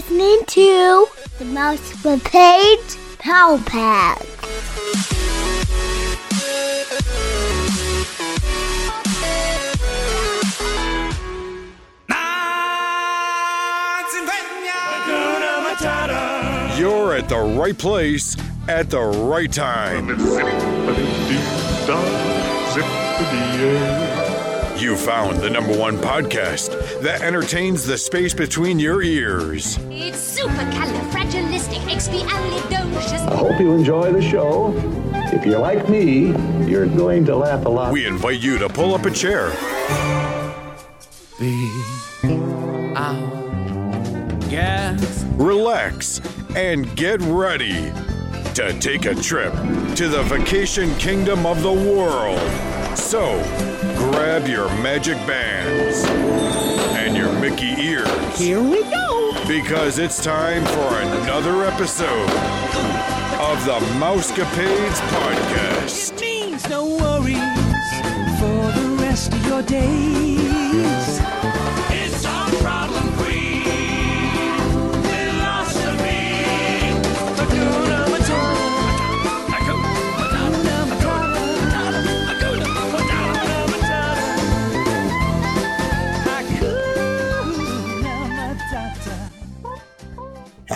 listening to the Mouse Page Power Pad. You're at the right place at the right time. You found the number one podcast that entertains the space between your ears. It's supercalifragilisticexpialidocious. I hope you enjoy the show. If you're like me, you're going to laugh a lot. We invite you to pull up a chair, Gas. relax, and get ready to take a trip to the vacation kingdom of the world. So, grab your magic bands and your Mickey ears. Here we go. Because it's time for another episode of the Mousecapades Podcast. It means no worries for the rest of your days.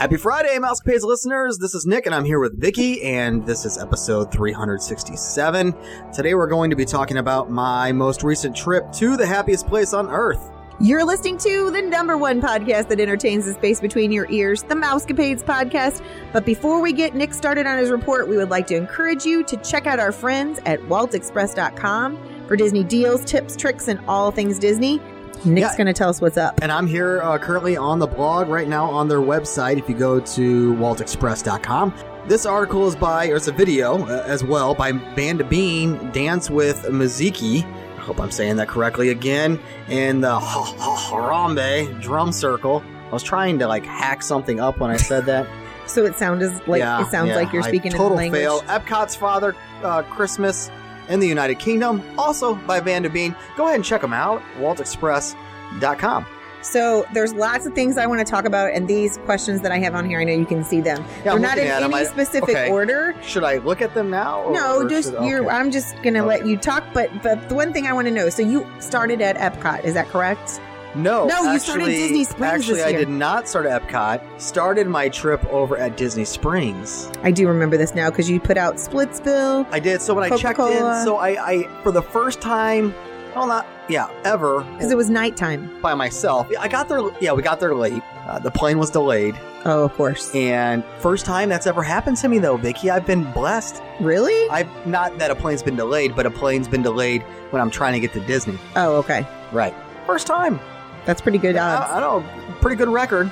Happy Friday, Mousecapades listeners. This is Nick, and I'm here with Vicky, and this is episode 367. Today, we're going to be talking about my most recent trip to the happiest place on earth. You're listening to the number one podcast that entertains the space between your ears, the Mousecapades podcast. But before we get Nick started on his report, we would like to encourage you to check out our friends at waltexpress.com for Disney deals, tips, tricks, and all things Disney. Nick's Yeah. going to tell us what's up. And I'm here uh, currently on the blog right now on their website. If you go to waltexpress.com, this article is by, or it's a video uh, as well, by Band Bean, Dance with Miziki. I hope I'm saying that correctly again. And the Ha- Ha- Harambe drum circle. I was trying to like hack something up when I said that. So it sounds like Yeah, it sounds yeah, like you're I speaking in the total language. fail. Epcot's Father uh, Christmas in the United Kingdom, also by Van de Bean. Go ahead and check them out. WaltExpress.com. So there's lots of things I want to talk about, and these questions that I have on here, I know you can see them. Yeah, They're I'm not in looking at 'em. any specific okay. order. Should I look at them now? or- No, or just should- you're. I'm just gonna let you talk. But but the one thing I want to know. So you started at Epcot, is that correct? No, No, you actually, started Disney Springs Actually, I did not start at Epcot. Started my trip over at Disney Springs. I do remember this now because you put out Splitsville. I did. So when I checked in, so I, I for the first time, well, not yeah, ever Because it was nighttime. by myself. I got there. Yeah, we got there late. Uh, the plane was delayed, Oh, of course. and first time that's ever happened to me though, Vicky. I've been blessed. Really? I've not that a plane's been delayed, but a plane's been delayed when I'm trying to get to Disney. Oh, okay. Right. First time. That's pretty good I, odds. I know, pretty good record.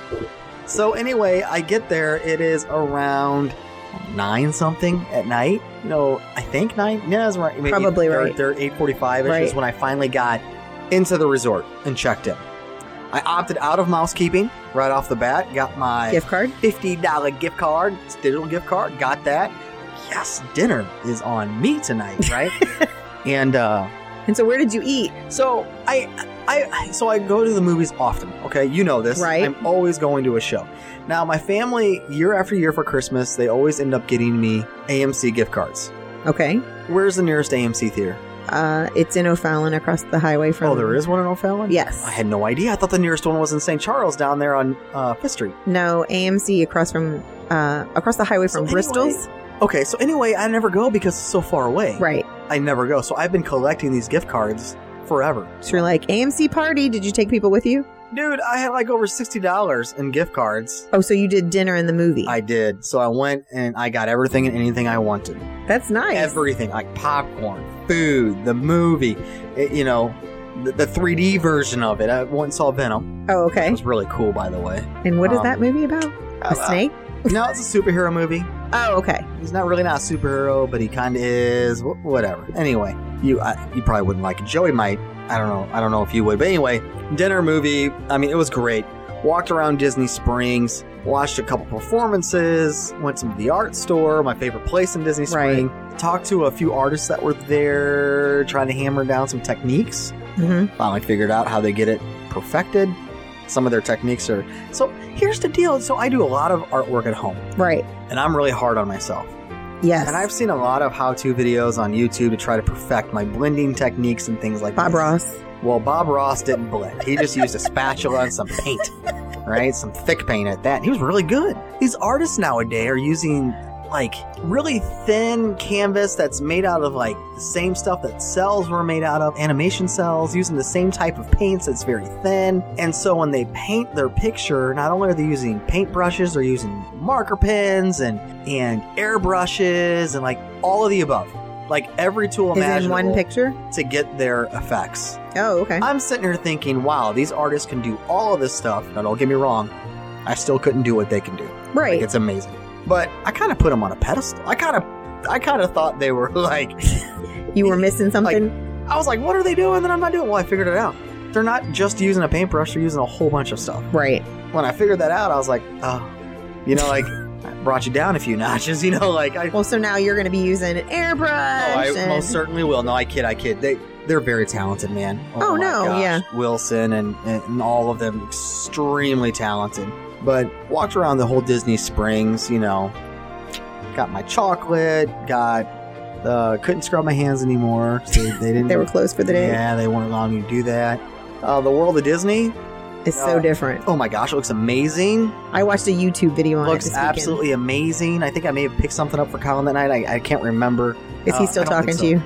So anyway, I get there. It is around nine something at night. You know, I think nine. Yeah, that's right. Probably they're, right. They're eight forty-five. Right. Is when I finally got into the resort and checked in. I opted out of mousekeeping right off the bat. Got my Gift card. fifty dollar gift card, digital gift card. Got that. Yes, dinner is on me tonight, right? and uh And so where did you eat? so I, I, so I go to the movies often. Okay, you know this. Right. I'm always going to a show. Now, my family, year after year for Christmas, they always end up getting me AMC gift cards. Okay. Where's the nearest AMC theater? Uh, it's in O'Fallon across the highway from. Oh, there is one in O'Fallon. Yes. I had no idea. I thought the nearest one was in St. Charles down there on uh, Fifth Street. No, AMC across from uh across the highway So from anyway- Bristol's. Okay, so anyway, I never go because it's so far away. Right. I never go. So I've been collecting these gift cards forever. So you're like AMC party. Did you take people with you? Dude, I had like over $60 in gift cards. Oh, so you did dinner in the movie. I did. So I went and I got everything and anything I wanted. That's nice. Everything, like popcorn, food, the movie, it- you know, the, the 3D version of it. I went and saw Venom. oh, okay. It was really cool, by the way. And what is um, that movie about? A uh, snake? No, it's a superhero movie. Oh, okay. He's not really not a superhero, but he kind of is. Wh- whatever. Anyway, you I, you probably wouldn't like it. Joey might. I don't know. I don't know if you would. But anyway, dinner movie. I mean, it was great. Walked around Disney Springs, watched a couple performances, went to the art store, my favorite place in Disney Right. Talked to a few artists that were there, trying to hammer down some techniques. hmm Finally figured out how they get it perfected. some of their techniques are. So here's the deal. So I do a lot of artwork at home, Right. and I'm really hard on myself. Yes. And I've seen a lot of how-to videos on YouTube to try to perfect my blending techniques and things like Bob this. Ross. Well, Bob Ross didn't blend. He just used a spatula and some paint, right? Some thick paint at that. He was really good. These artists nowadays are using like really thin canvas that's made out of like the same stuff that cells were made out of, animation cells, using the same type of paints that's very thin. And so when they paint their picture, not only are they using paint brushes, they're using marker pens and and airbrushes and like all of the above. Like every tool Is in one picture? to get their effects. Oh, okay. I'm sitting here thinking, wow, these artists can do all of this stuff. Now, don't get me wrong, I still couldn't do what they can do. right. Like, it's amazing. But I kind of put them on a pedestal. I kind of, I kind of thought they were like, you were missing something? I was like, what are they doing that I'm not doing? Well, I figured it out. They're not just using a paintbrush; they're using a whole bunch of stuff. right. When I figured that out, I was like, oh, you know, like I brought you down a few notches. You know, like I, Well, so now you're going to be using an airbrush. Oh, I and- most certainly will. No, I kid, I kid. They they're very talented, man. Oh, my no, gosh. yeah. Wilson and, and all of them extremely talented. But walked around the whole Disney Springs, you know. Got my chocolate. Got uh, couldn't scrub my hands anymore. So they, they didn't. They were closed for the day. Yeah, they weren't allowing you to do that. Uh, the world of Disney. It's so Uh, different. Oh my gosh, it looks amazing. I watched a YouTube video on it looks this weekend. absolutely amazing. I think I may have picked something up for Colin that night. I, I can't remember. Is he Uh, still talking think to you?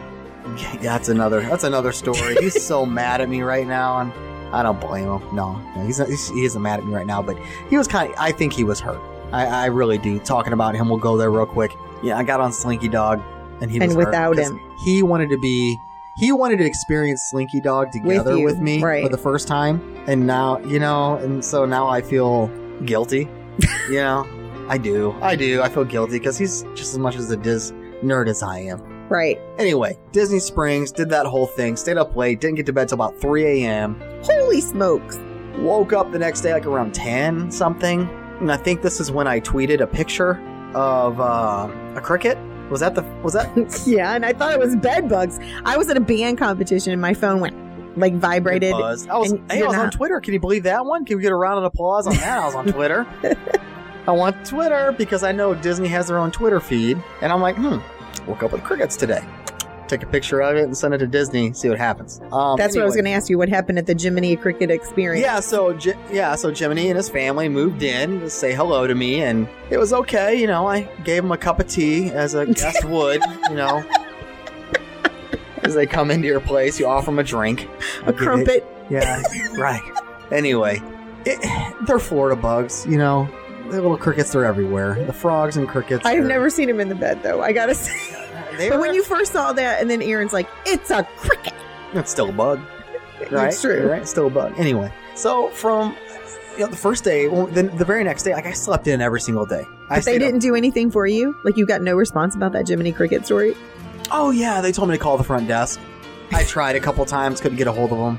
Yeah, that's another. That's another story. He's so mad at me right now, and I don't blame him. No, no he's, not, he's he isn't mad at me right now, but he was kind of. I think he was hurt. I, I really do. Talking about him, we'll go there real quick. Yeah, I got on Slinky Dog, and he And was hurt him. he wanted to be. He wanted to experience Slinky Dog together you, with, me right. for the first time, and now you know, and so now I feel guilty. you know, I do. I do. I feel guilty because he's just as much as a Diz nerd as I am. Right. Anyway, Disney Springs did that whole thing, stayed up late, didn't get to bed till about 3 a.m. Holy smokes. Woke up the next day like around 10 something. And I think this is when I tweeted a picture of uh, a cricket. Was that the was that yeah, and I thought it was bed bugs. I was at a band competition and my phone went like vibrated. I was, and hey, I was on Twitter. Can you believe that one? Can we get a round of applause on that? I was on Twitter. I want Twitter because I know Disney has their own Twitter feed. And I'm like, hmm, woke up with crickets today. Take a picture of it and send it to Disney, see what happens. Um, That's what I was anyway. going to ask you. What happened at the Jiminy Cricket experience? Yeah, so Ji- yeah, so Jiminy and his family moved in to say hello to me, and it was okay. You know, I gave them a cup of tea as a guest would. You know, as they come into your place, you offer them a drink, a crumpet. Yeah, right. Anyway, it, they're Florida bugs. You know, the little crickets are everywhere. The frogs and crickets. I've are- never seen him in the bed though. I gotta say. But when you first saw that, and then Aaron's like, "It's a cricket." It's still a bug. Right? It's true. Right? Still a bug. Anyway, so from you know, the first day, well, then the very next day, like I slept in every single day. I But they didn't do anything for you. Like you got no response about that Jiminy Cricket story. Oh yeah, they told me to call the front desk. I tried a couple times, couldn't get a hold of them.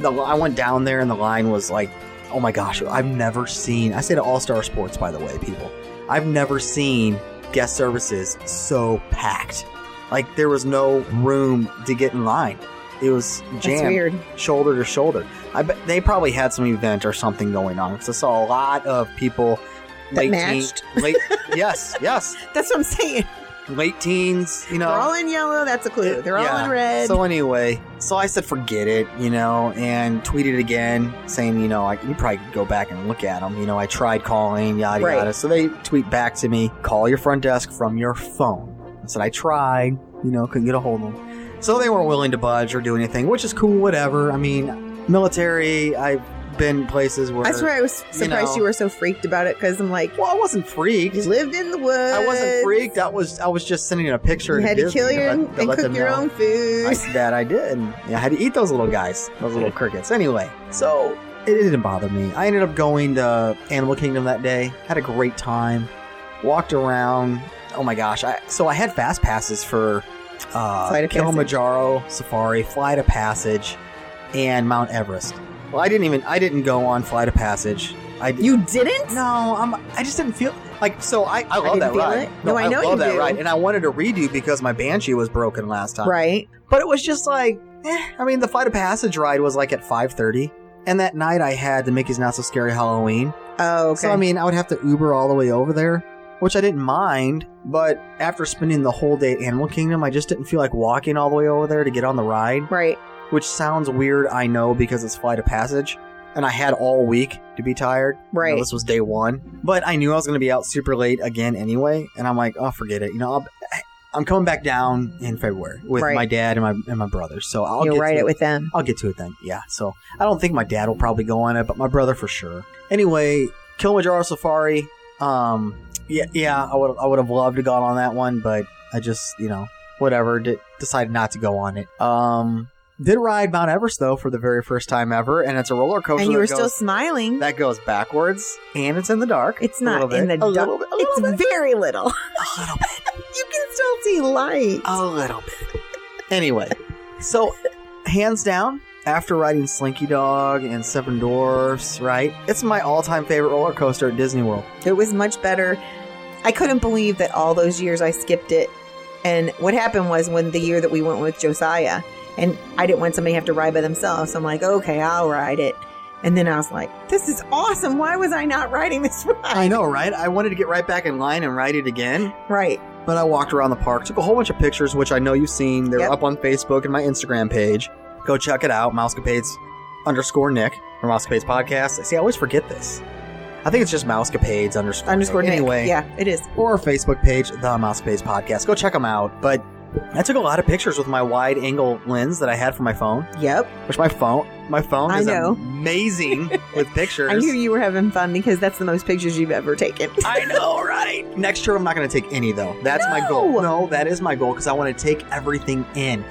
The, I went down there, and the line was like, "Oh my gosh, I've never seen." I say to All Star Sports, by the way, people, I've never seen guest services so packed. Like there was no room to get in line. It was jammed, weird. shoulder to shoulder. I bet they probably had some event or something going on because I saw a lot of people. That late matched? Teen, late, yes, yes, That's what I'm saying. Late teens. You know, They're all in yellow. That's a clue. They're all in red. So anyway, so I said forget it, you know, and tweeted again saying, you know, I, you probably could go back and look at them. You know, I tried calling, yada Right. yada. So they tweet back to me, call your front desk from your phone. I said I tried, you know, couldn't get a hold of them. So they weren't willing to budge or do anything, which is cool, whatever. I mean, military. I've been places where That's why I was you surprised know. you, were so freaked about it because I'm like, Well, I wasn't freaked. you lived in the woods. I wasn't freaked. I was. I was just sending a picture. You had to Disney kill your let- own to and cook your know. own food. I, that I did. And I had to eat those little guys, those little crickets. Anyway, so it, didn't bother me. I ended up going to Animal Kingdom that day. Had a great time. Walked around. Oh my gosh! I so I had fast passes for uh, Flight of Passage. Kilimanjaro Safari, Flight of Passage, and Mount Everest. Well, I didn't even. I didn't go on Flight of Passage. I d- you didn't? no, I'm. I just didn't feel like. So I. I love didn't that feel ride. it? No, I know love you that do. ride, and I wanted to redo because my Banshee was broken last time. Right. But it was just like, eh, I mean, the Flight of Passage ride was like at 5.30. And that night I had the Mickey's Not So Scary Halloween. Oh, okay. So I mean, I would have to Uber all the way over there, which I didn't mind. But after spending the whole day at Animal Kingdom, I just didn't feel like walking all the way over there to get on the ride. right. Which sounds weird, I know, because it's flight of passage, and I had all week to be tired. You know, Right. this was day one, but I knew I was going to be out super late again anyway, and I'm like, oh, forget it. You know, I'll, I'm coming back down in February with Right. my dad and my and my brother, so I'll You'll get ride to it with them. I'll get to it then. Yeah. So I don't think my dad will probably go on it, but my brother for sure. Anyway, Kilimanjaro Safari. Um. Yeah. Yeah. I would. I would have loved to gone on that one, but I just you know whatever. Did, decided not to go on it. Um. Did ride Mount Everest though for the very first time ever, and it's a roller coaster. And you that were still smiling. that goes backwards, and it's in the dark. It's not little in the a dark. little bit, little It's bit, very little. a little bit. you can still see light. A little bit. Anyway, so hands down, after riding Slinky Dog and Seven Dwarfs, right? It's my all-time favorite roller coaster at Disney World. It was much better. I couldn't believe that all those years I skipped it. And what happened was when the year that we went with Josiah, and I didn't want somebody to have to ride by themselves. So I'm like, okay, I'll ride it. And then I was like, this is awesome. Why was I not riding this ride? I know, right? I wanted to get right back in line and ride it again, Right. but I walked around the park, took a whole bunch of pictures, which I know you've seen. They're Yep. up on Facebook and my Instagram page. Go check it out, Mousecapades underscore Nick or Mousecapades podcast. See, I always forget this. I think it's just Mousecapades underscore Underscore Nick. Nick. Anyway, Yeah, it is. or our Facebook page, The Mousecapades Podcast. Go check them out. But I took a lot of pictures with my wide angle lens that I had for my phone, Yep. which my phone, my phone I is know. amazing with pictures. I knew you were having fun because that's the most pictures you've ever taken. I know, right? Next year, I'm not going to take any though. That's my goal. No. No, that is my goal because I want to take everything in.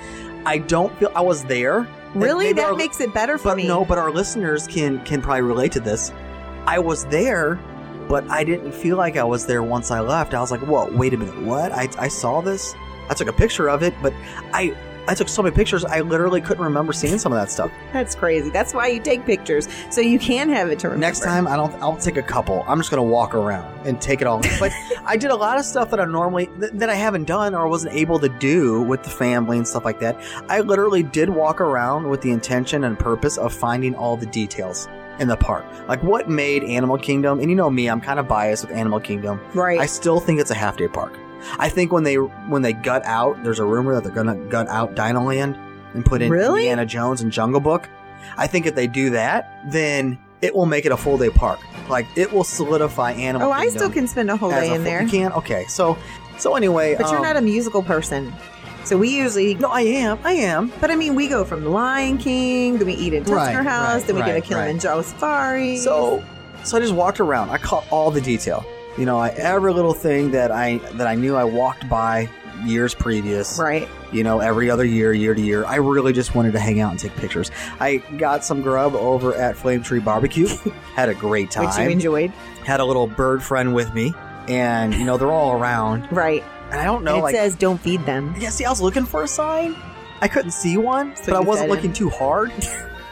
I don't feel I was there. really? That our- makes it better for but me. no, but our listeners can can probably relate to this. I was there, but I didn't feel like I was there once I left. I was like, "Whoa, wait a minute, what? I I saw this. I took a picture of it, but I I took so many pictures, I literally couldn't remember seeing some of that stuff. That's crazy. That's why you take pictures so you can have it to remember. Next time, I don't. I'll take a couple. I'm just gonna walk around and take it all. But I did a lot of stuff that I normally th- that I haven't done or wasn't able to do with the family and stuff like that. I literally did walk around with the intention and purpose of finding all the details in the park, like what made Animal Kingdom. And you know me, I'm kind of biased with Animal Kingdom. Right. I still think it's a half day park. I think when they when they gut out, there's a rumor that they're gonna gut out Dinoland and put in Really? Indiana Jones and Jungle Book. I think if they do that, then it will make it a full day park. Like it will solidify Animal oh, I still can spend a whole day a in full- there. You can? Okay. So so anyway, But you're um, not a musical person. So we usually No, I am. I am. But I mean, we go from the Lion King, then we eat in Tusker Right, House, right, then we right, the Kilimanjaro Safari. So, so I just walked around. I caught all the detail. You know, I, every little thing that I that I knew I walked by years previous. right, You know, every other year, year to year. I really just wanted to hang out and take pictures. I got some grub over at Flame Tree Barbecue. Had a great time. which you enjoyed, Had a little bird friend with me, and you know they're all around. right? And I don't know, and it like, says don't feed them. yeah. See, I was looking for a sign. I couldn't see one, So but I wasn't looking too hard.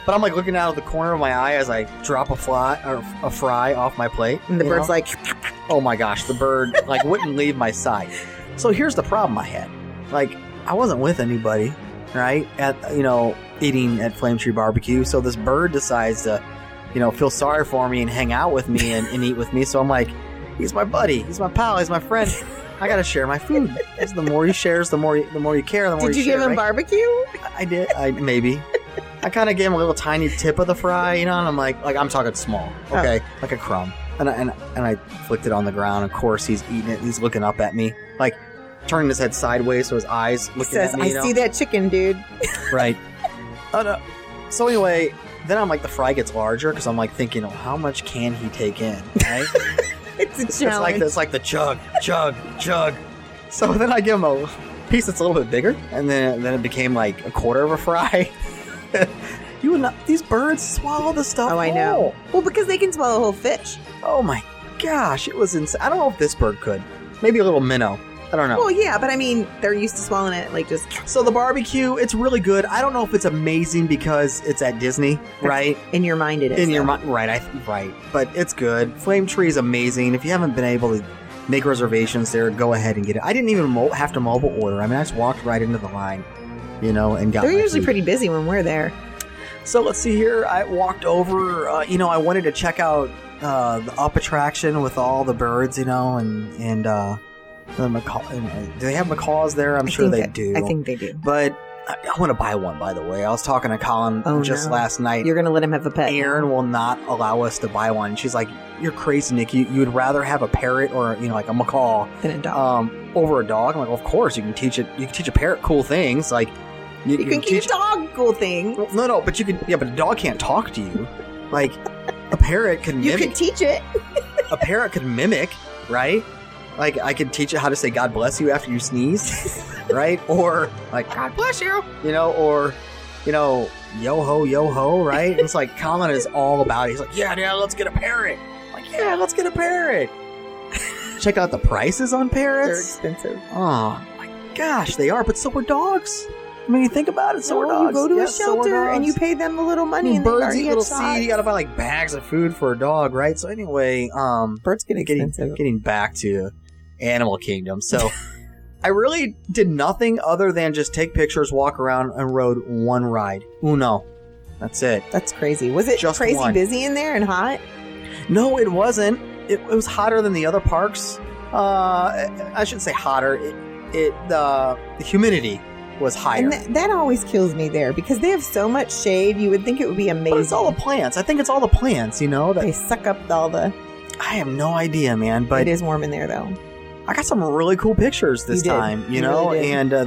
But I'm like looking out of the corner of my eye as I drop a fly or a fry off my plate. And the bird's know? like, oh my gosh, the bird like wouldn't leave my side. So here's the problem I had. Like I wasn't with anybody, right? At you know, eating at Flame Tree Barbecue. So this bird decides to, you know, feel sorry for me and hang out with me and, and eat with me. So I'm like, he's my buddy, he's my pal, he's my friend. I gotta share my food. The more he shares, the more you, the more you care. The more did you share, give him right? barbecue? I did. I maybe. I kind of gave him a little tiny tip of the fry, you know, and I'm like, like I'm talking small, Oh. okay, like a crumb, and I, and and I flicked it on the ground. Of course, he's eating it. He's looking up at me, like turning his head sideways, so his eyes looking says, at me. I you know? see that chicken, dude. right. Oh, uh, no. So anyway, then I'm like, the fry gets larger because I'm like thinking, oh, how much can he take in? Right? It's a It's like it's like the chug, chug, chug. So then I give him a piece that's a little bit bigger, and then then it became like a quarter of a fry. you would not these birds swallow the stuff. oh, I know. whole. Well, because they can swallow a whole fish. Oh my gosh, it was insane. I don't know if this bird could. Maybe a little minnow. I don't know. Well, yeah, but I mean, they're used to swallowing it like just so the barbecue, it's really good. I don't know if it's amazing because it's at Disney, right? in your mind. It is in your mind, right? I right, but it's good. Flame Tree is amazing. If you haven't been able to make reservations there, go ahead and get it. I didn't even mo- have to mobile order. I mean, I just walked right into the line, you know, and got. They're usually food. pretty busy when we're there. So let's see here. I walked over. Uh, you know, I wanted to check out uh, the up attraction with all the birds. You know, and and uh, the macaw. and, uh, Do they have macaws there? I'm I sure they that- do. I think they do. But I, I want to buy one. By the way, I was talking to Colin Oh, just no. last night. You're gonna let him have a pet. Aaron will not allow us to buy one. She's like, "You're crazy, Nick. You, you would rather have a parrot or you know, like a macaw, than a dog. um, over a dog." I'm like, well, "Of course, you can teach it. You can teach a parrot cool things. Like, you can teach a dog cool thing. Well, no, no, but you can. Yeah, but a dog can't talk to you. Like, a parrot can You can teach it. a parrot can mimic, right? Like, I could teach it how to say "God bless you" after you sneeze, right? Or like "God bless you," you know, or you know, "Yo ho, yo ho," right? it's like Colin is all about it. He's like, "Yeah, yeah, let's get a parrot." I'm like, yeah, let's get a parrot. Check out the prices on parrots. They're expensive. Oh my gosh, they are. But so are dogs. I mean, you think about it. So are No, dogs. you go to Yes, a so shelter and you pay them a little I money. mean, and they birds already eat get little shots. seed. You gotta buy like bags of food for a dog, right? So anyway, um, Birds get getting expensive. getting back to Animal Kingdom. So I really did nothing other than just take pictures, walk around, and rode one ride. Uno. That's it. That's crazy. Was it Just crazy one. busy in there and hot? No, it wasn't. It, it was hotter than the other parks. Uh, I should say hotter. It, it uh, the humidity was higher. And th- that always kills me there because they have so much shade. You would think it would be amazing. but it's all the plants. I think it's all the plants. You know that they suck up all the. I have no idea, man. But it is warm in there though. I got some really cool pictures this You time, you, You know, really and uh,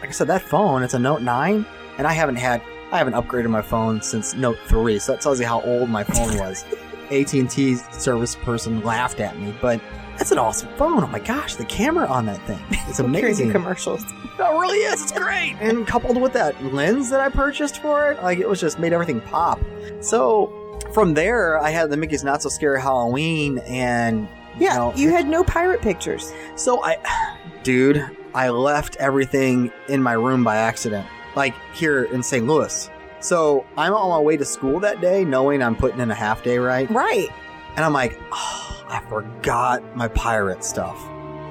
like I said, that phone, it's a Note 9, and I haven't had, I haven't upgraded my phone since Note 3, so that tells you how old my phone was. AT&T service person laughed at me, but that's an awesome phone. Oh my gosh, the camera on that thing. It's Crazy amazing. commercials. it really is. It's great. And coupled with that lens that I purchased for it, like it was just made everything pop. So from there, I had the Mickey's Not So Scary Halloween and Yeah, know, you had no pirate pictures. so I, dude, I left everything in my room by accident, like here in St. Louis. So I'm on my way to school that day, knowing I'm putting in a half day, right? Right. And I'm like, oh, I forgot my pirate stuff,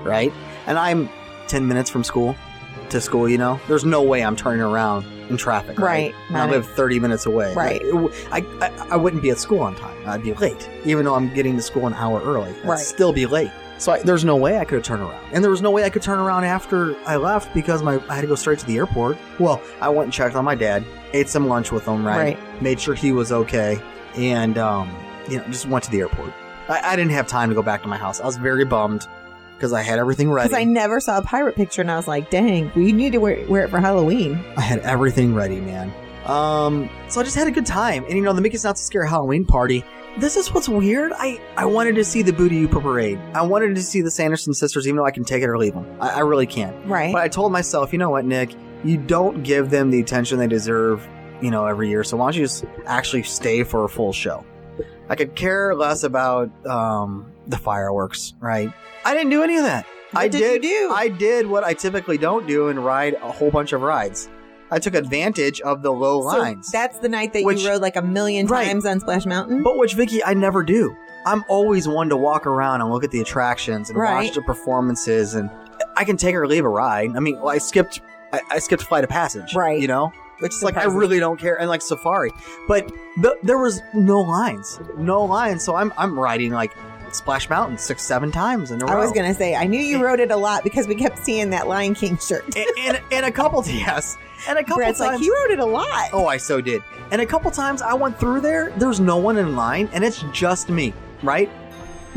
right? And I'm 10 minutes from school to school, you know? There's no way I'm turning around in traffic, right? Right, I live 30 minutes away. Right. I, I, I wouldn't be at school on time. I'd be late, even though I'm getting to school an hour early. I'd Right. still be late. So I, there's no way I could have turned around. And there was no way I could turn around after I left because my I had to go straight to the airport. Well, I went and checked on my dad, ate some lunch with him, right? Made sure he was okay, and um, you know, just went to the airport. I, I didn't have time to go back to my house. I was very bummed because I had everything ready. Because I never saw a pirate picture, and I was like, "Dang, we need to wear, wear it for Halloween." I had everything ready, man. Um, so I just had a good time. And you know, the Mickey's Not So Scary Halloween party. This is what's weird. I, I wanted to see the Boo-to-You parade. I wanted to see the Sanderson sisters, even though I can take it or leave them. I, I really can't. Right. But I told myself, you know what, Nick? You don't give them the attention they deserve, you know, every year. So why don't you just actually stay for a full show? I could care less about um, the fireworks, right? I didn't do any of that. What I did you did. do? I did what I typically don't do and ride a whole bunch of rides. I took advantage of the low So lines, that's the night that Which- you rode like a million Right. times on Splash Mountain. but which Vicky I never do. I'm always one to walk around and look at the attractions and Right. watch the performances, and I can take or leave a ride. I mean, well, I skipped. I, I skipped Flight of Passage, Right. You know, which is like I really don't care, and like Safari, but the, there was no lines, no lines. So I'm I'm riding like Splash Mountain six seven times in a row. I was gonna say I knew you rode it a lot because we kept seeing that Lion King shirt. and, and, and a couple yes, and a couple Brad's times. like he rode it a lot. Oh, I so did. And a couple times I went through there, there's no one in line, and it's just me, right?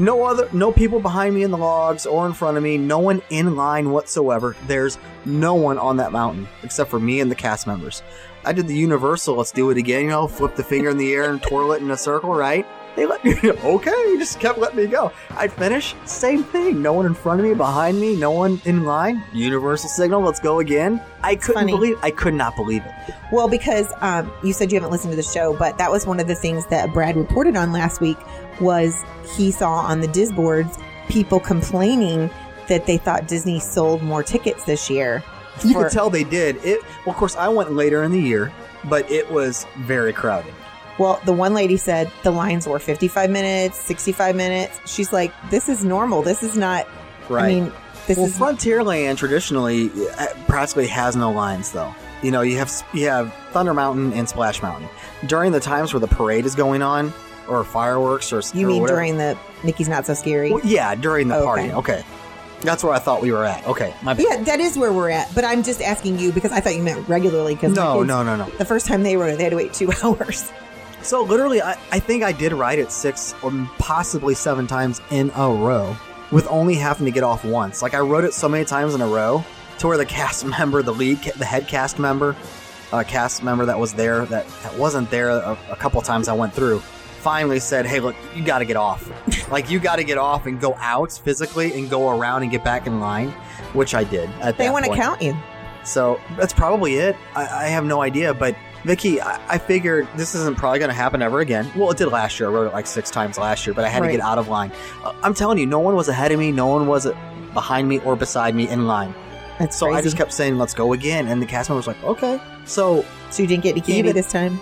No other, no people behind me in the logs or in front of me, no one in line whatsoever. There's no one on that mountain except for me and the cast members. I did the universal, let's do it again, you know, flip the finger in the air and twirl it in a circle, right? They let me, okay, just kept letting me go. I'd finish, same thing. No one in front of me, behind me, no one in line. Universal signal, let's go again. I couldn't funny. believe, I could not believe it. Well, because um, you said you haven't listened to the show, but that was one of the things that Brad reported on last week was he saw on the DISboards people complaining that they thought Disney sold more tickets this year. You for- could tell they did. It well, of course, I went later in the year, but it was very crowded. Well, the one lady said the lines were 55 minutes, 65 minutes. She's like, this is normal. This is not, Right. I mean, this well, is Frontierland traditionally uh, practically has no lines, though. You know, you have you have Thunder Mountain and Splash Mountain. During the times where the parade is going on, or fireworks, or You or mean whatever- during the Mickey's Not So Scary? Well, yeah, during the Oh, party. okay. Okay, that's where I thought we were at. Okay, my bad. Yeah, that is where we're at. But I'm just asking you because I thought you meant regularly. Because No, no, no, no. The first time they rode it, they had to wait two hours. So literally, I, I think I did ride it six or possibly seven times in a row, with only having to get off once. Like I rode it so many times in a row to where the cast member, the lead, the head cast member, uh, cast member that was there that, that wasn't there a, a couple times I went through, finally said, "Hey, look, you got to get off. like you got to get off and go out physically and go around and get back in line." Which I did. At They want to count you. So that's probably it. I, I have no idea, but Vicky, I, I figured this isn't probably going to happen ever again. Well, it did last year. I wrote it like six times last year, but I had Right. to get out of line. Uh, I'm telling you, no one was ahead of me. No one was uh, behind me or beside me in line. That's So crazy. I just kept saying, "Let's go again," and the cast member was like, "Okay." So so you didn't get any candy Even- this time.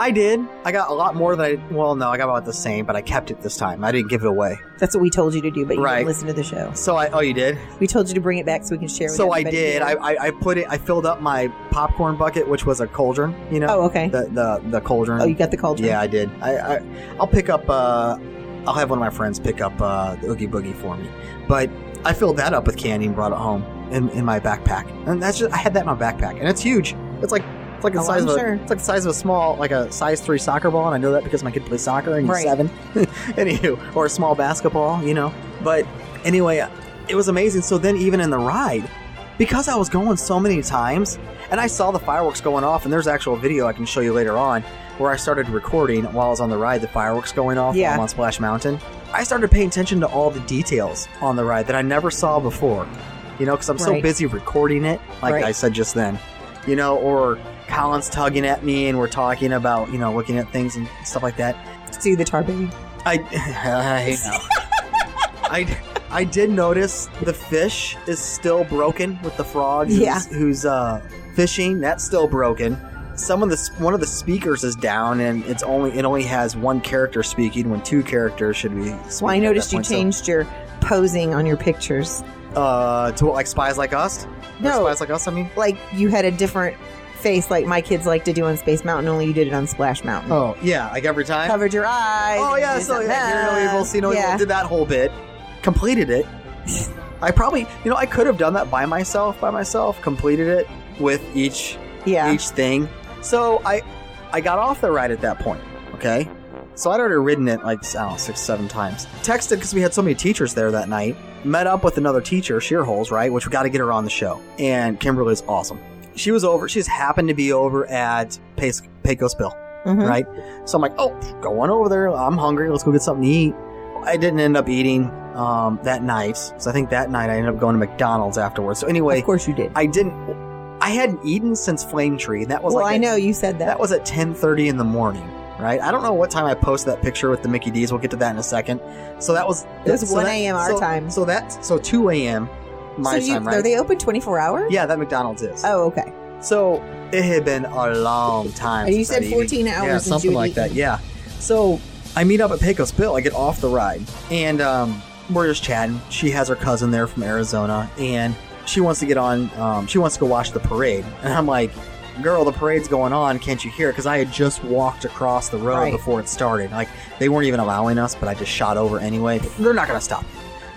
I did. I got a lot more than I. Well, no, I got about the same, but I kept it this time. I didn't give it away. That's what we told you to do, but you Right. didn't listen to the show. So I. Oh, you did. We told you to bring it back so we can share. With So I everybody did. I, here. I I put it. I filled up my popcorn bucket, which was a cauldron. You know. oh, okay. The the the cauldron. oh, you got the cauldron. Yeah, I did. I, I I'll pick up. Uh, I'll have one of my friends pick up uh, the Oogie Boogie for me. But I filled that up with candy and brought it home in, in my backpack. And that's just I had that in my backpack, and it's huge. It's like it's like the Oh, size I'm of a, sure. it's like the size of a small like a size three soccer ball, and I know that because my kid plays soccer and he's Right. seven. Anywho, or a small basketball, you know. But anyway, it was amazing. So then even in the ride, because I was going so many times, and I saw the fireworks going off, and there's actual video I can show you later on where I started recording while I was on the ride, the fireworks going off Yeah. on Splash Mountain. I started paying attention to all the details on the ride that I never saw before. You know, because I'm so busy recording it, like Right. I said just then. You know, or Colin's tugging at me and we're talking about, you know, looking at things and stuff like that. See the tar baby. I, I. I, I did notice the fish is still broken with the frog who's, Yeah. who's uh, fishing. That's still broken. Some of the one of the speakers is down, and it's only it only has one character speaking when two characters should be. Well, I noticed you point. So, changed your posing on your pictures. uh, to what, like spies like us. Or No. spies like us. I mean. Like you had a different face, like my kids like to do on Space Mountain. Only you did it on Splash Mountain. Oh yeah, like every time. Covered your eyes. Oh yeah, so yeah, no evil, no yeah. evil. Did that whole bit, completed it. I probably, you know, I could have done that by myself, by myself, completed it with each Yeah. each thing. So I, I got off the ride at that point. Okay, so I'd already ridden it like I don't know six, seven times. Texted because we had so many teachers there that night. Met up with another teacher, Shearholes, right? Which we got to get her on the show. And Kimberly's awesome. She was over. She's happened to be over at Pace, Pecos Bill Mhm. right? So I'm like, oh, go on over there. I'm hungry. Let's go get something to eat. I didn't end up eating um, that night. So I think that night I ended up going to McDonald's afterwards. So anyway, Of course you did. I didn't. I hadn't eaten since Flame Tree. and That was well, like I at- know you said that. that was at 10:30 in the morning. Right? I don't know what time I posted that picture with the Mickey D's. We'll get to that in a second. So that was It was so 1 a.m. our so- time. So that's so 2 a.m. my so you, time, Are they open 24 hours? yeah, that McDonald's is. Oh, okay. So it had been a long time. And you said 14 eaten. hours Yeah, something like that. Yeah. So I meet up at Pecos Bill. I get off the ride, and um, we're just chatting. She has her cousin there from Arizona, and she wants to get on. Um, she wants to go watch the parade, and I'm like. Girl, the parade's going on. Can't you hear? Because I had just walked across the road Right. before it started. Like they weren't even allowing us, but I just shot over anyway. They're not going to stop.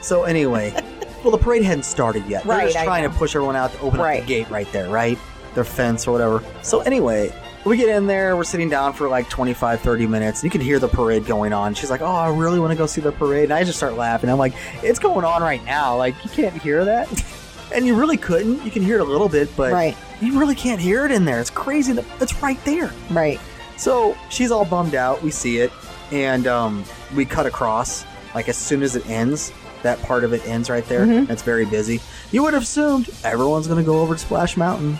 So anyway, well, the parade hadn't started yet. Right, They're just I trying know. to push everyone out to open up the gate right there, right? Their fence or whatever. So anyway, we get in there, we're sitting down for like 25, 30 minutes, and you can hear the parade going on. She's like, Oh, I really want to go see the parade. And I just start laughing. I'm like, It's going on right now. Like, you can't hear that. and you really couldn't. You can hear it a little bit, but Right. you really can't hear it in there. It's crazy that it's right there. Right. So she's all bummed out. We see it, and um, we cut across. Like as soon as it ends, that part of it ends right there. Mhm. It's very busy. You would have assumed everyone's going to go over to Splash Mountain.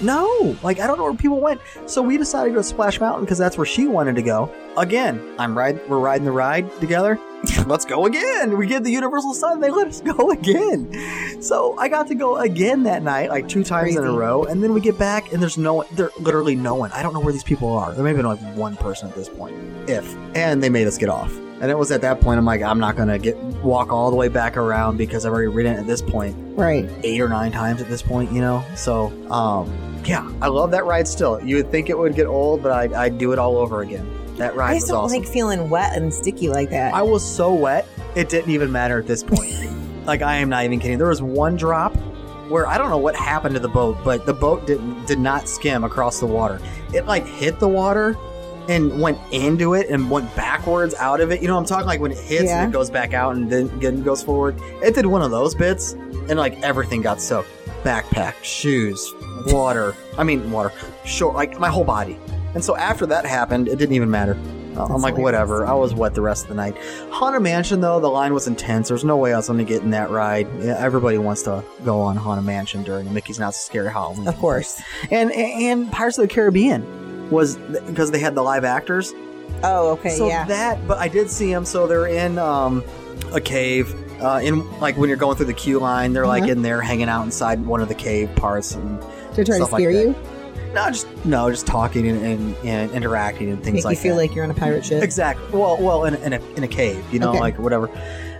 No, like I don't know where people went. So we decided to go to Splash Mountain because that's where she wanted to go. Again, I'm ride. We're riding the ride together. Let's go again. We get the Universal Sun. They let us go again. So I got to go again that night, like two times in a row. And then we get back, and there's no one. There literally no one. I don't know where these people are. There may have been like one person at this point, if. And they made us get off. And it was at that point I'm like, I'm not gonna get walk all the way back around because I've already ridden it at this point Right. eight or nine times at this point, you know. So, um, yeah, I love that ride still. You would think it would get old, but I'd, I'd do it all over again. That ride I was don't awesome. like feeling wet and sticky like that. I was so wet, it didn't even matter at this point. like I am not even kidding. There was one drop where I don't know what happened to the boat, but the boat did did not skim across the water. It like hit the water and went into it and went backwards out of it. You know what I'm talking like when it hits Yeah. and it goes back out and then again goes forward. It did one of those bits and like everything got soaked. Backpack, shoes, water. I mean water. Short like my whole body. And so after that happened, it didn't even matter. Uh, I'm like, hilarious. whatever. I was wet the rest of the night. Haunted Mansion, though, the line was intense. There's no way I was going to get in that ride. Yeah, everybody wants to go on Haunted Mansion during Mickey's Not So Scary Halloween. of course. And and Pirates of the Caribbean was because they had the live actors. Oh, okay, so yeah. that, but I did see them. So they're in um, a cave. Uh, in like when you're going through the queue line, they're like Uh-huh. in there hanging out inside one of the cave parts and to try to like scare that. you, no, just no, just talking and, and, and interacting and things like that. make like you feel that. like you're on a pirate ship. Exactly. Well, well, in, a- in a in a cave, you know, Okay. like whatever.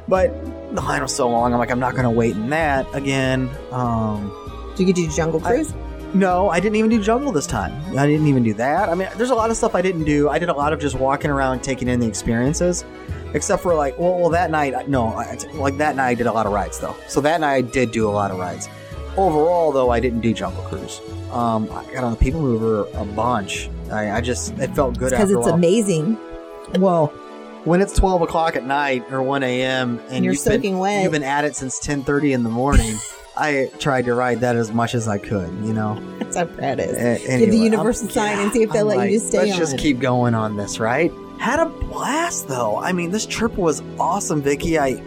But the line was so long. I'm like, I'm not going to wait in that again. Um, Did you get to do Jungle I- Cruise? no, I didn't even do jungle this time. I didn't even do that. I mean, there's a lot of stuff I didn't do. I did a lot of just walking around, taking in the experiences. Except for like, well, well that night, no, I, like that night I did a lot of rides though. So that night I did do a lot of rides. Overall, though, I didn't do Jungle Cruise. Um, I got on the People Mover a bunch. I, I just it felt good Because a it's while. amazing. Well, when it's twelve o'clock at night or one a.m. and you're you've been, soaking wet. you've been at it since ten thirty in the morning, I tried to ride that as much as I could. You know, That's how Brad is. A- Give the anyway, universal I'm- sign and see if they'll I'm let you like, just stay Let's on. just keep going on this, right? Had a blast though. I mean, this trip was awesome, Vicky. I,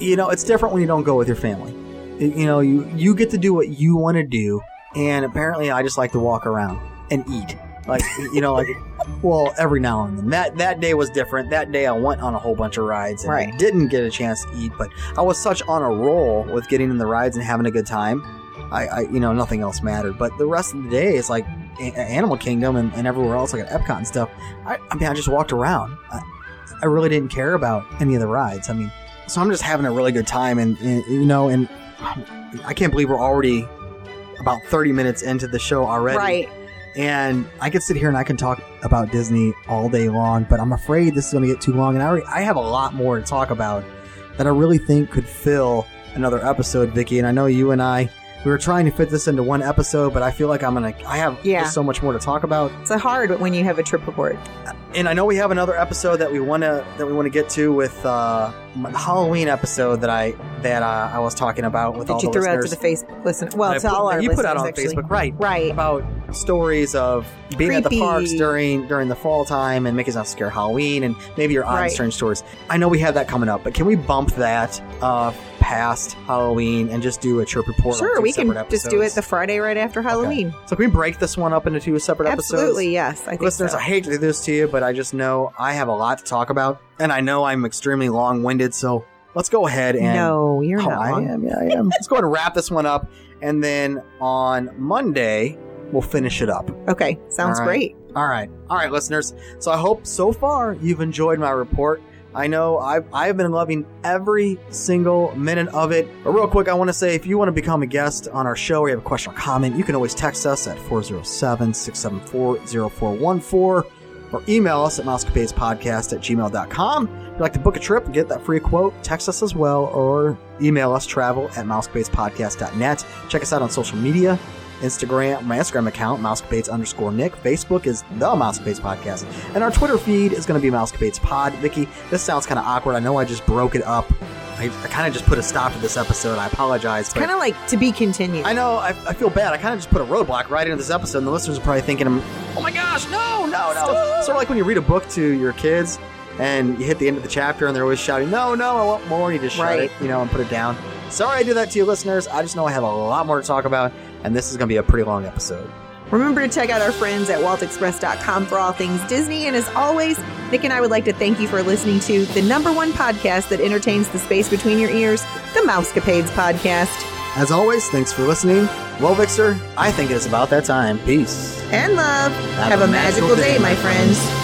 you know, it's different when you don't go with your family. You know, you you get to do what you want to do, and apparently, I just like to walk around and eat. Like you know, like well, every now and then. That that day was different. That day, I went on a whole bunch of rides and I Right. didn't get a chance to eat. But I was such on a roll with getting in the rides and having a good time. I, I you know, nothing else mattered. But the rest of the day is like A- Animal Kingdom and, and everywhere else, like at Epcot and stuff. I, I mean, I just walked around. I, I really didn't care about any of the rides. I mean, so I'm just having a really good time, and, and you know, and I can't believe we're already about 30 minutes into the show already. Right. And I could sit here and I can talk about Disney all day long, but I'm afraid this is going to get too long. And I, already, I have a lot more to talk about that I really think could fill another episode, Vicky. And I know you and I, we were trying to fit this into one episode, but I feel like I'm going to, I have Yeah. so much more to talk about. It's hard when you have a trip report. And I know we have another episode that we want to that we want to get to with uh, my Halloween episode that I that uh, I was talking about with all that you the threw out to listeners. the Facebook listen. Well, I to put- all our you put out on listeners, actually. Facebook, right? Right. About stories of being at the parks during during the fall time and Mickey's Not Scare Halloween and maybe your odd and Right. strange stories. I know we have that coming up, but can we bump that uh, past Halloween and just do a trip report? Sure, we can separate just do it the Friday right after Halloween. So can we break this one up into two separate episodes? Absolutely, yes. I think Listeners, so. I hate to do this to you, but I just know I have a lot to talk about, and I know I'm extremely long-winded. So let's go ahead and no, you're Oh, not. I am. Yeah, I am. let's go ahead and wrap this one up, and then on Monday we'll finish it up. Okay, sounds All right. great. All right, all right, listeners. So I hope so far you've enjoyed my report. I know I've, I've been loving every single minute of it. But real quick, I want to say if you want to become a guest on our show or you have a question or comment, you can always text us at 407 674 0414 or email us at mousecapadespodcast at gmail.com. If you'd like to book a trip and get that free quote, text us as well or email us travel at mousecapadespodcast.net. Check us out on social media. Instagram, my Instagram account, Mousecapades underscore Nick. Facebook is the Mousecapades Podcast. And our Twitter feed is going to be Mousecapades Pod. Vicky, this sounds kind of awkward. I know I just broke it up. I, I kind of just put a stop to this episode. I apologize. but- Kind of like to be continued. I know, I, I feel bad. I kind of just put a roadblock right into this episode, and the listeners are probably thinking, oh my gosh, no, no, no. Sort of like when you read a book to your kids and you hit the end of the chapter and they're always shouting, no, no, I want more. And you just shut Right. it, you know, and put it down. Sorry I do that to you, listeners. I just know I have a lot more to talk about, and this is going to be a pretty long episode. Remember to check out our friends at waltexpress.com for all things Disney. And as always, Nick and I would like to thank you for listening to the number one podcast that entertains the space between your ears, the Mousecapades Podcast. As always, thanks for listening. Well, Vixer, I think it is about that time. Peace. And love. Have, a, magical, day, my friends.